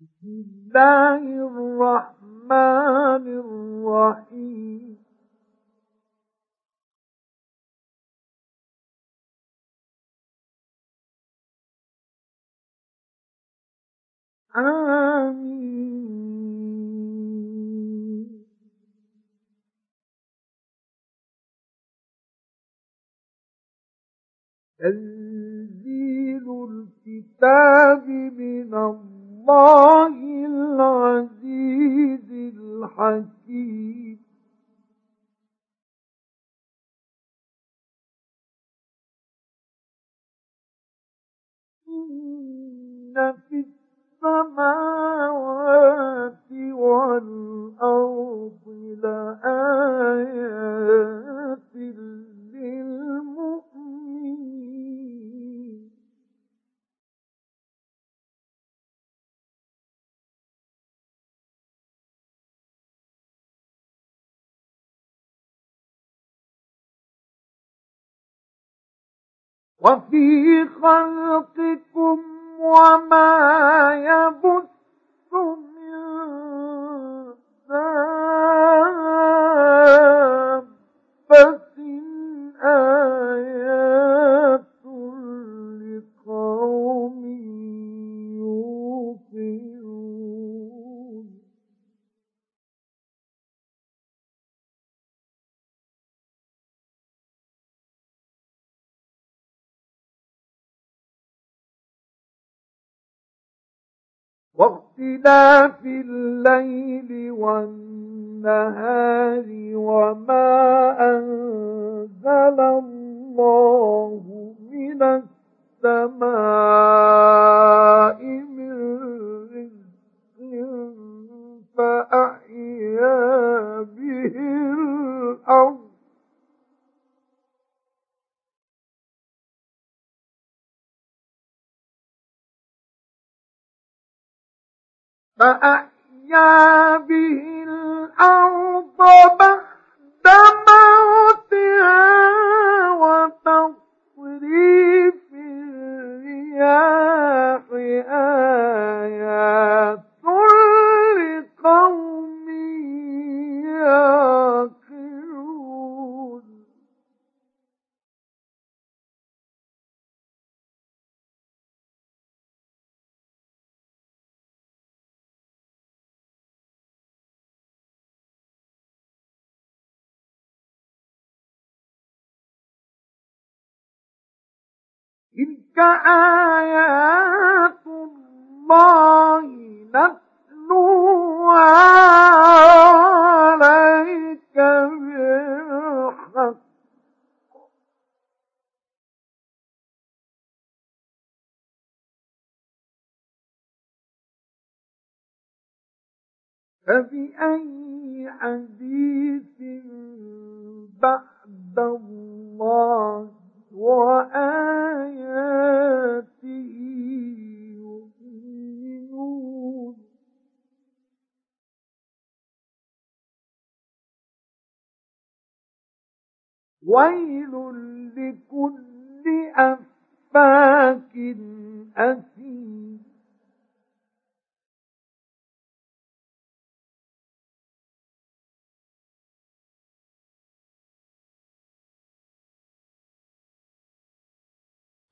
بسم الله الرحمن الرحيم آمين تنزيل الكتاب من الله. العزيز الحكيم. إن في السماوات والأرض لآيات للمؤمنين. وفي خلقكم وما يبث واختلاف الليل والنهار وما أنزل الله من السماء من رزق فأحيا به الأرض. فأحيا به الأرض بعد موتها وتصريف الرياح آيات لقوم يعقلون تلك آيات الله نتلوها عليك بالحق. فبأي حديث بعد الله وآياته ويل لكل أفاك أثيم.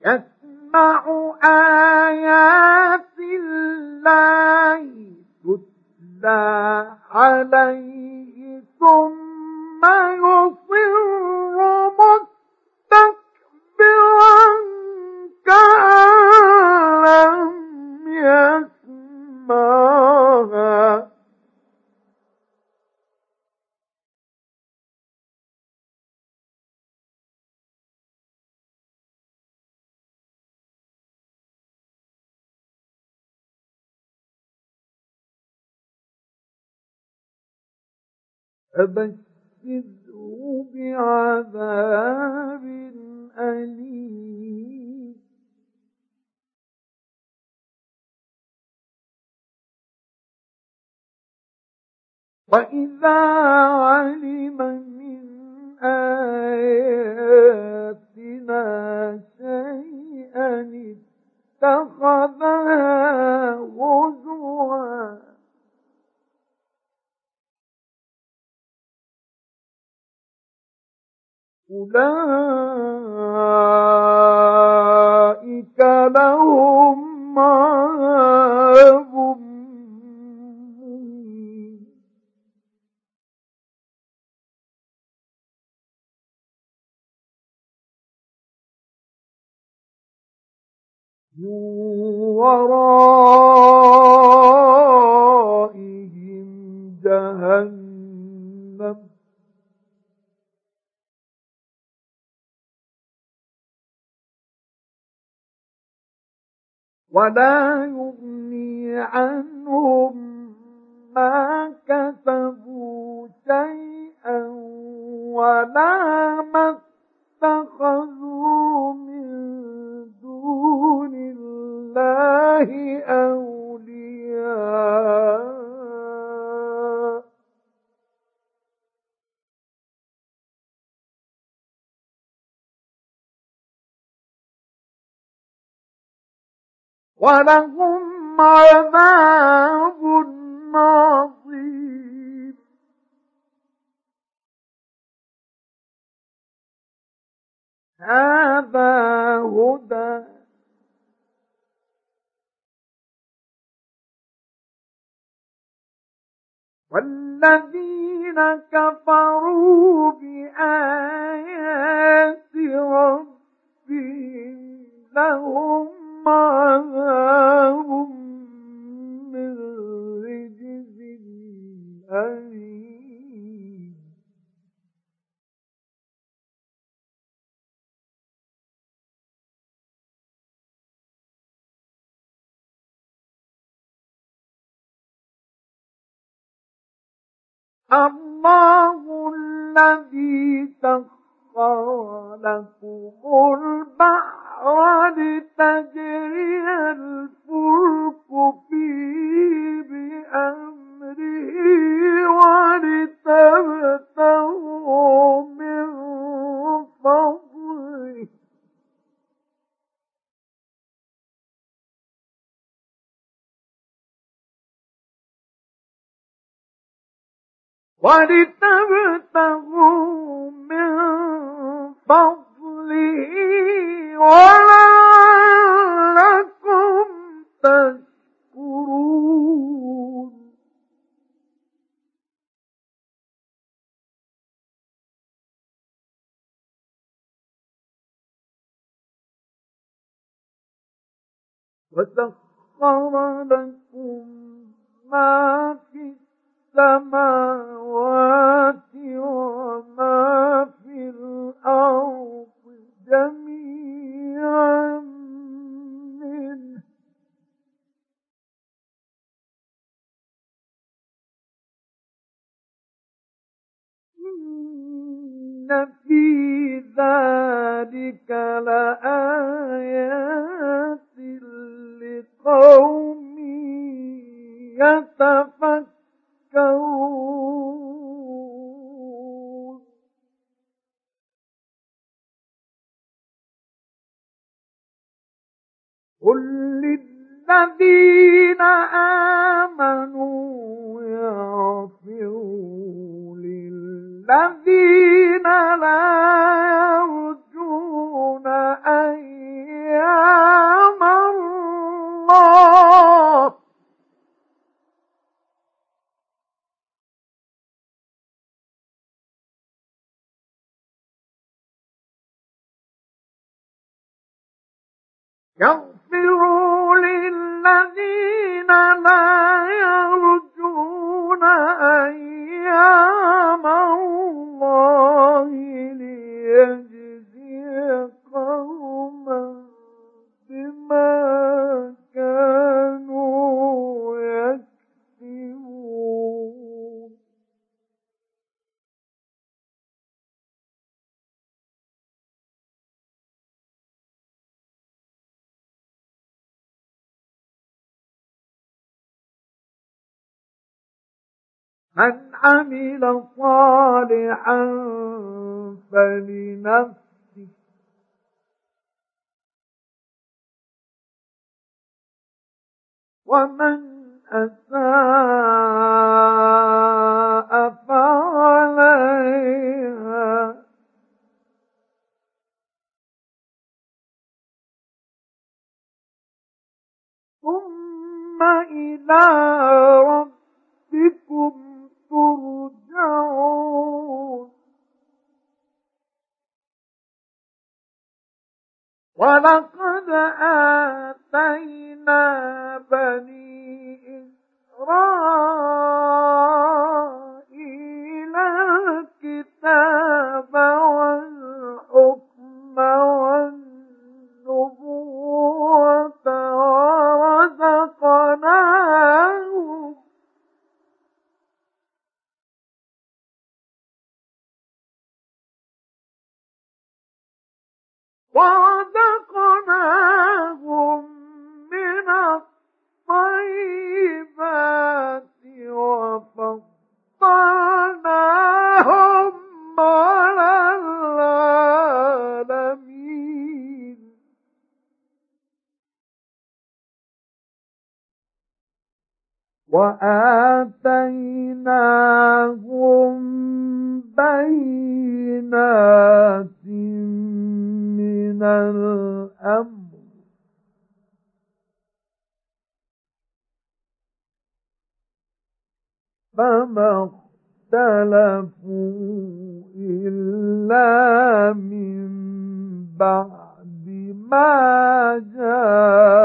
يسمع آيات الله تتلى عليه ثم يصر مستكبرا فبشره بعذاب أليم. وإذا علم ولا يغني عنهم ما كسبوا شيئا ولا ما ولهم عذاب عظيم. هذا هدى. والذين كفروا بآيات ربهم لهم عذاب من رجز أليم. الله الذي سخر لكم البحر لتجري الفلك فيه بأمره ولتبتغوا من فضله. ولتبتغوا من فضله. وسخر لكم ما في السماوات وما في الأرض. جميعا منه. إن في ذلك لآيات لقوم يتفكرون. قل للذين آمنوا من عمل صالحا فلنفسه. ومن أساء فعليها. ثم إلى ربكم ترجعون. ولقد آتينا بني إسرائيل الكتاب والحكم والنبوة وآتيناهم بينات من الأمر. فما اختلفوا إلا من بعد ما جاءهم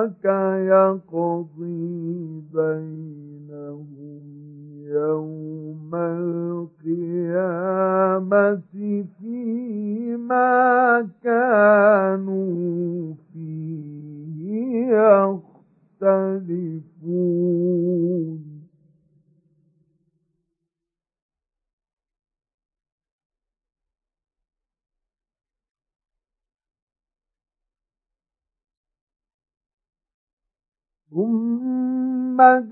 ربك يقضي بينهم يوم القيامة.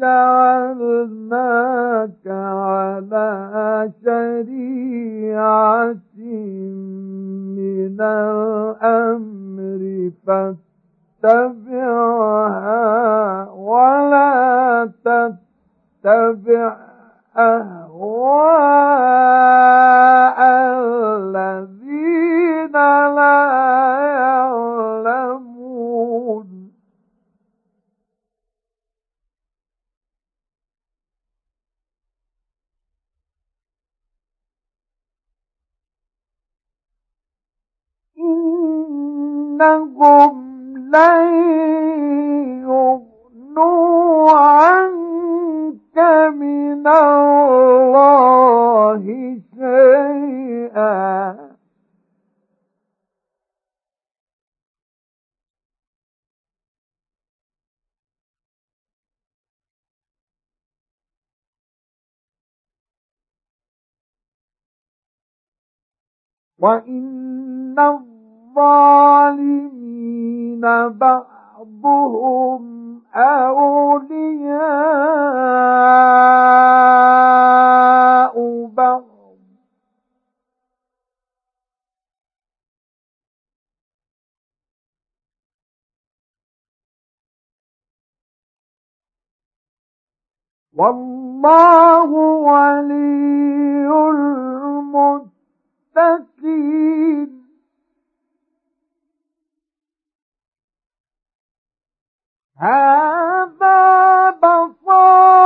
جعلناك على شريعة من الأمر فاتبعها ولا تتبع أهواء وإن الظالمين بعضهم أولياء بعض. والله ولي المتقين. هذا بصائر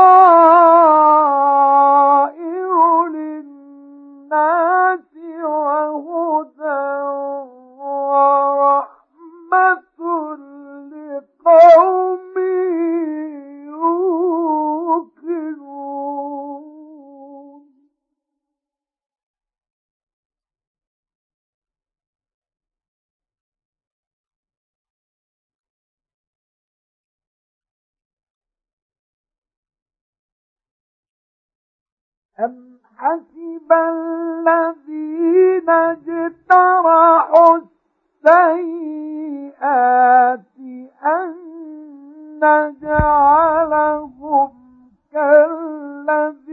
أم حسب الذين اجترحوا السيئات أن نجعلهم كالذين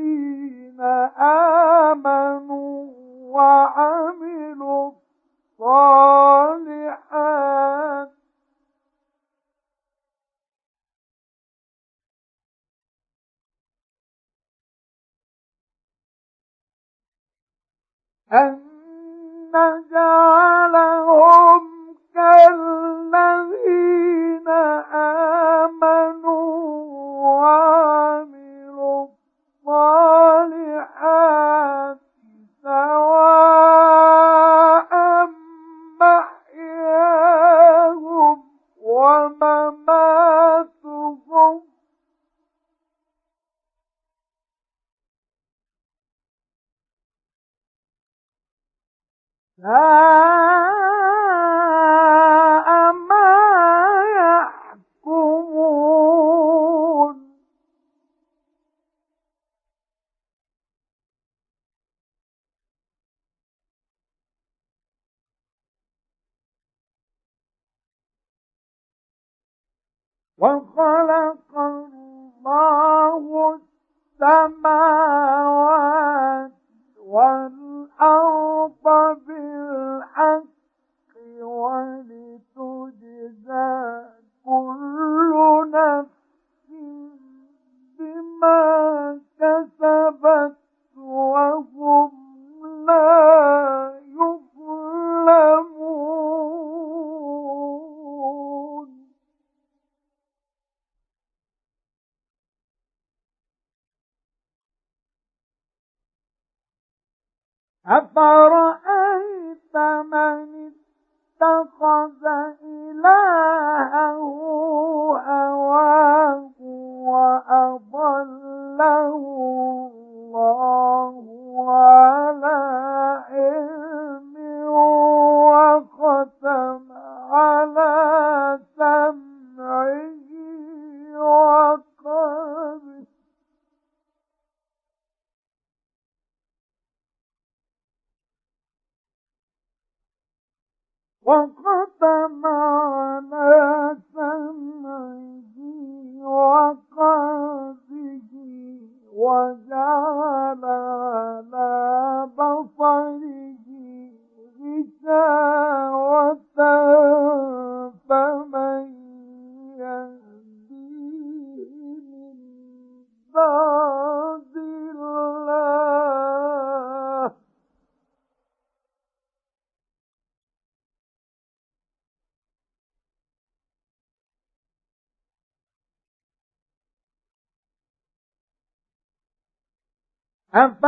آمنوا وعملوا الصالحات أن نجعلهم كالذين آمنوا.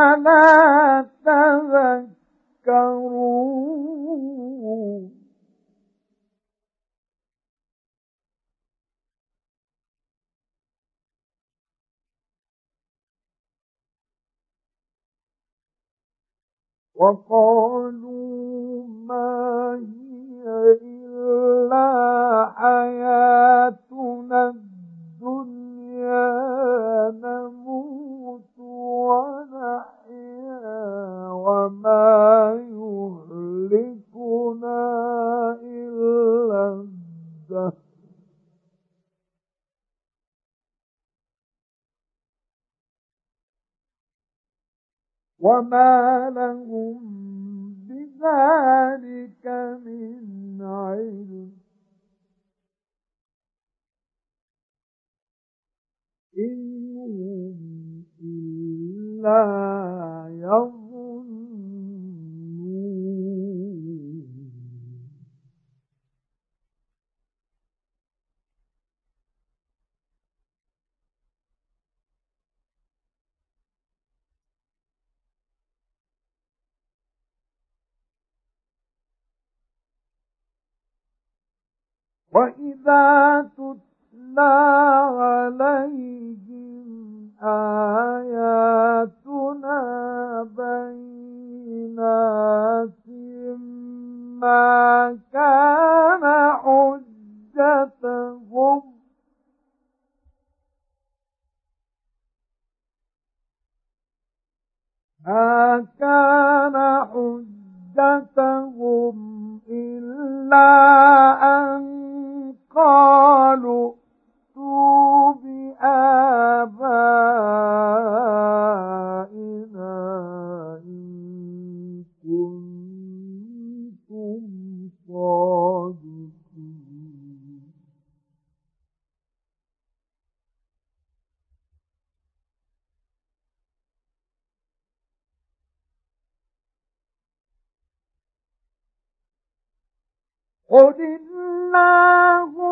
أفلا تذكرون. وقالوا ما هي إلا حياتنا وما لهم بذلك من علم إن هم إلا يظنون وإذا تتلى عليهم آياتنا بينات ما كان حجتهم ما كان حجتهم إلا أن قالوا ائتوا بآبائنا إن كنتم صادقين. قل إن الله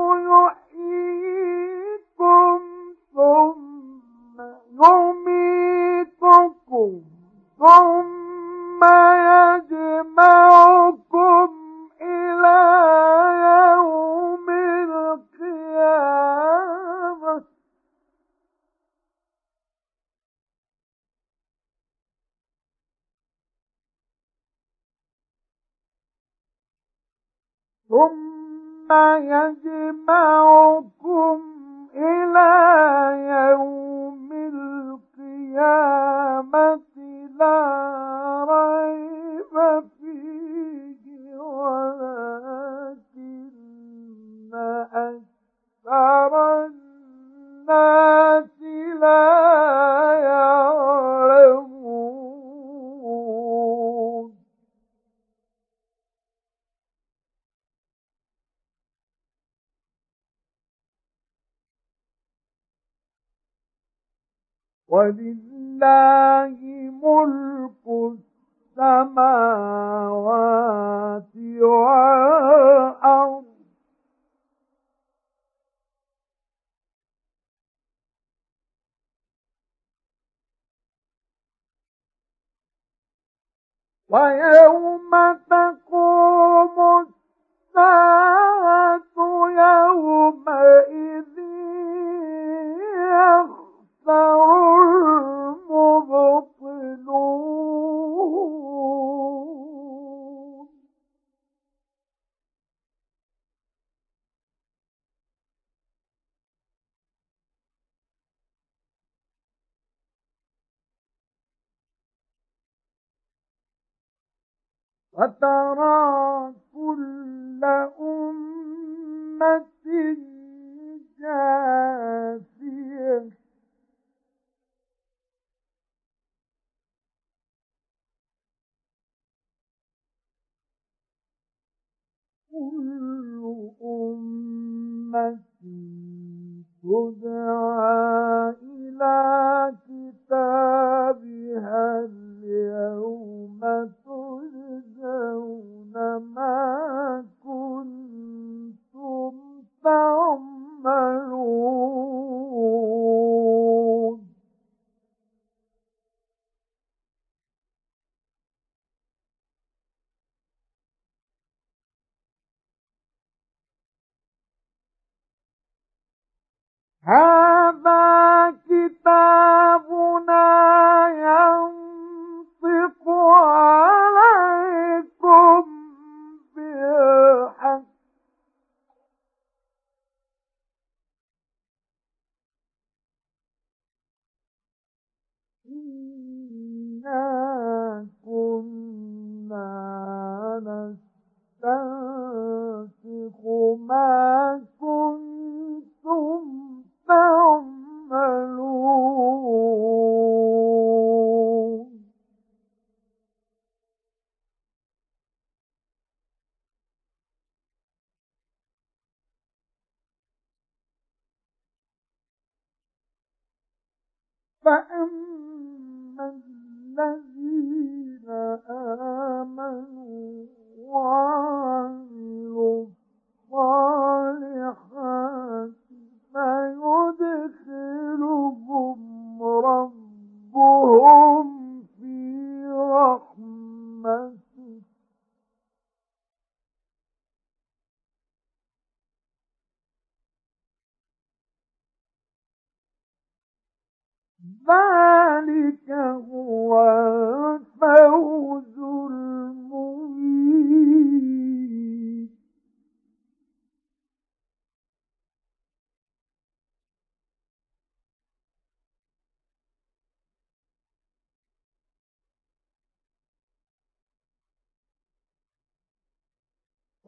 ولله ملك السماوات والأرض. ويوم تقوم الساعة يومئذ المبطلون وترى كل أمة جاثية كل أمة تدعى إلى كتابها اليوم تجزون ما كنتم تعملون. هذا كتابنا ينطق ذلك هو الفوز المبين.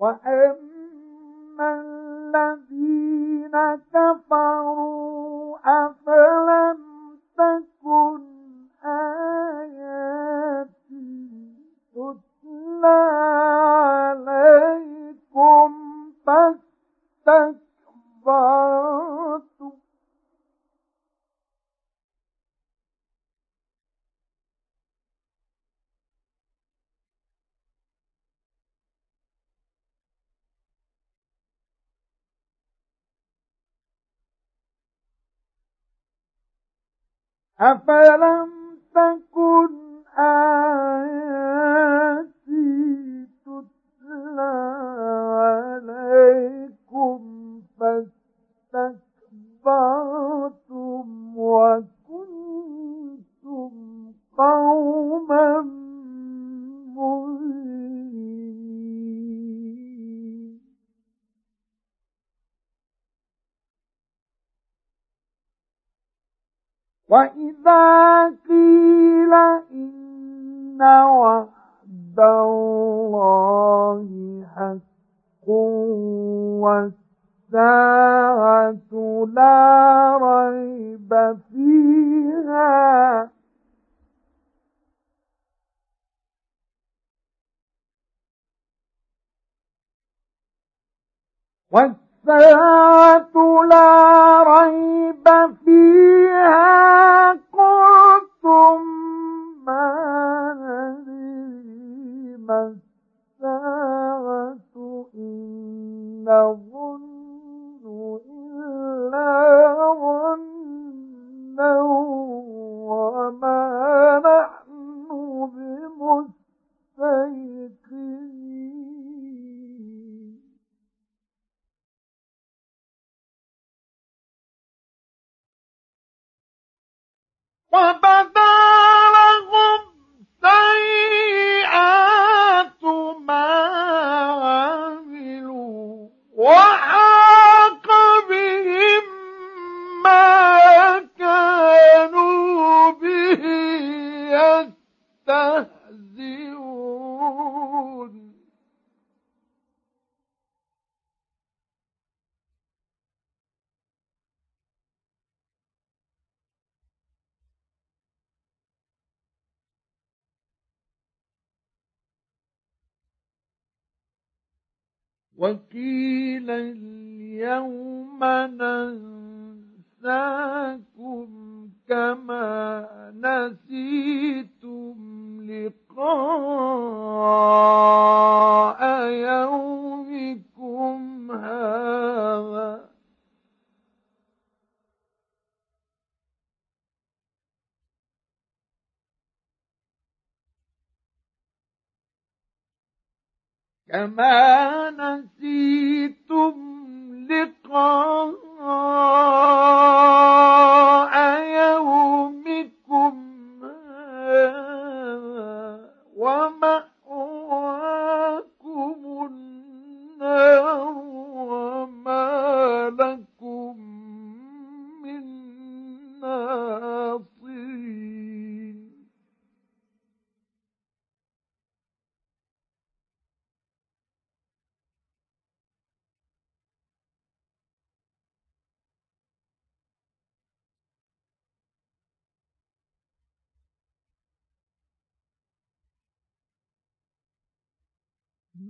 وأما الذين كفروا أفلم تكن آيات والساعة لا ريب فيها. وقيل اليوم ننساكم كما نسيتم لقاء يومكم هذا كما نسيتم لقاء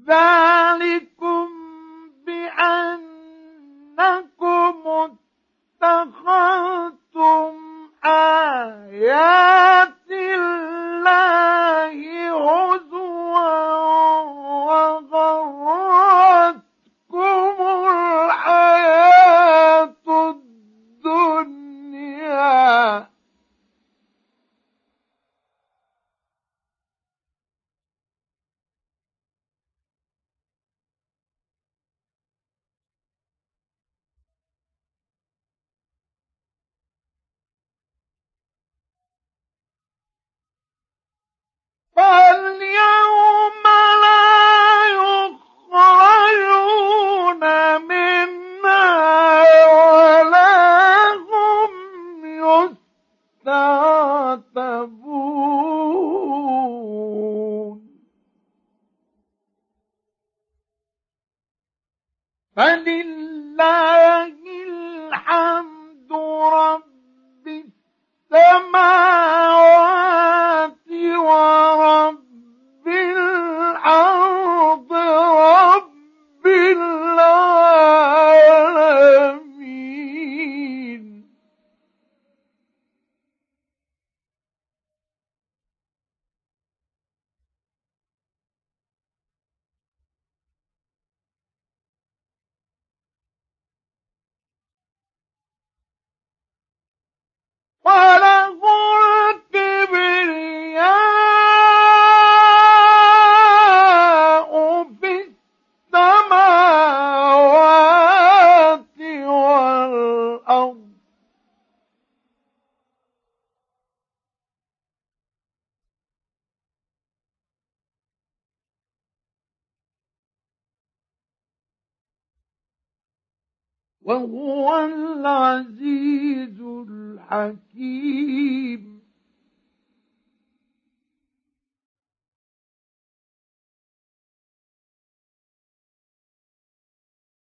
that وهو العزيز الحكيم.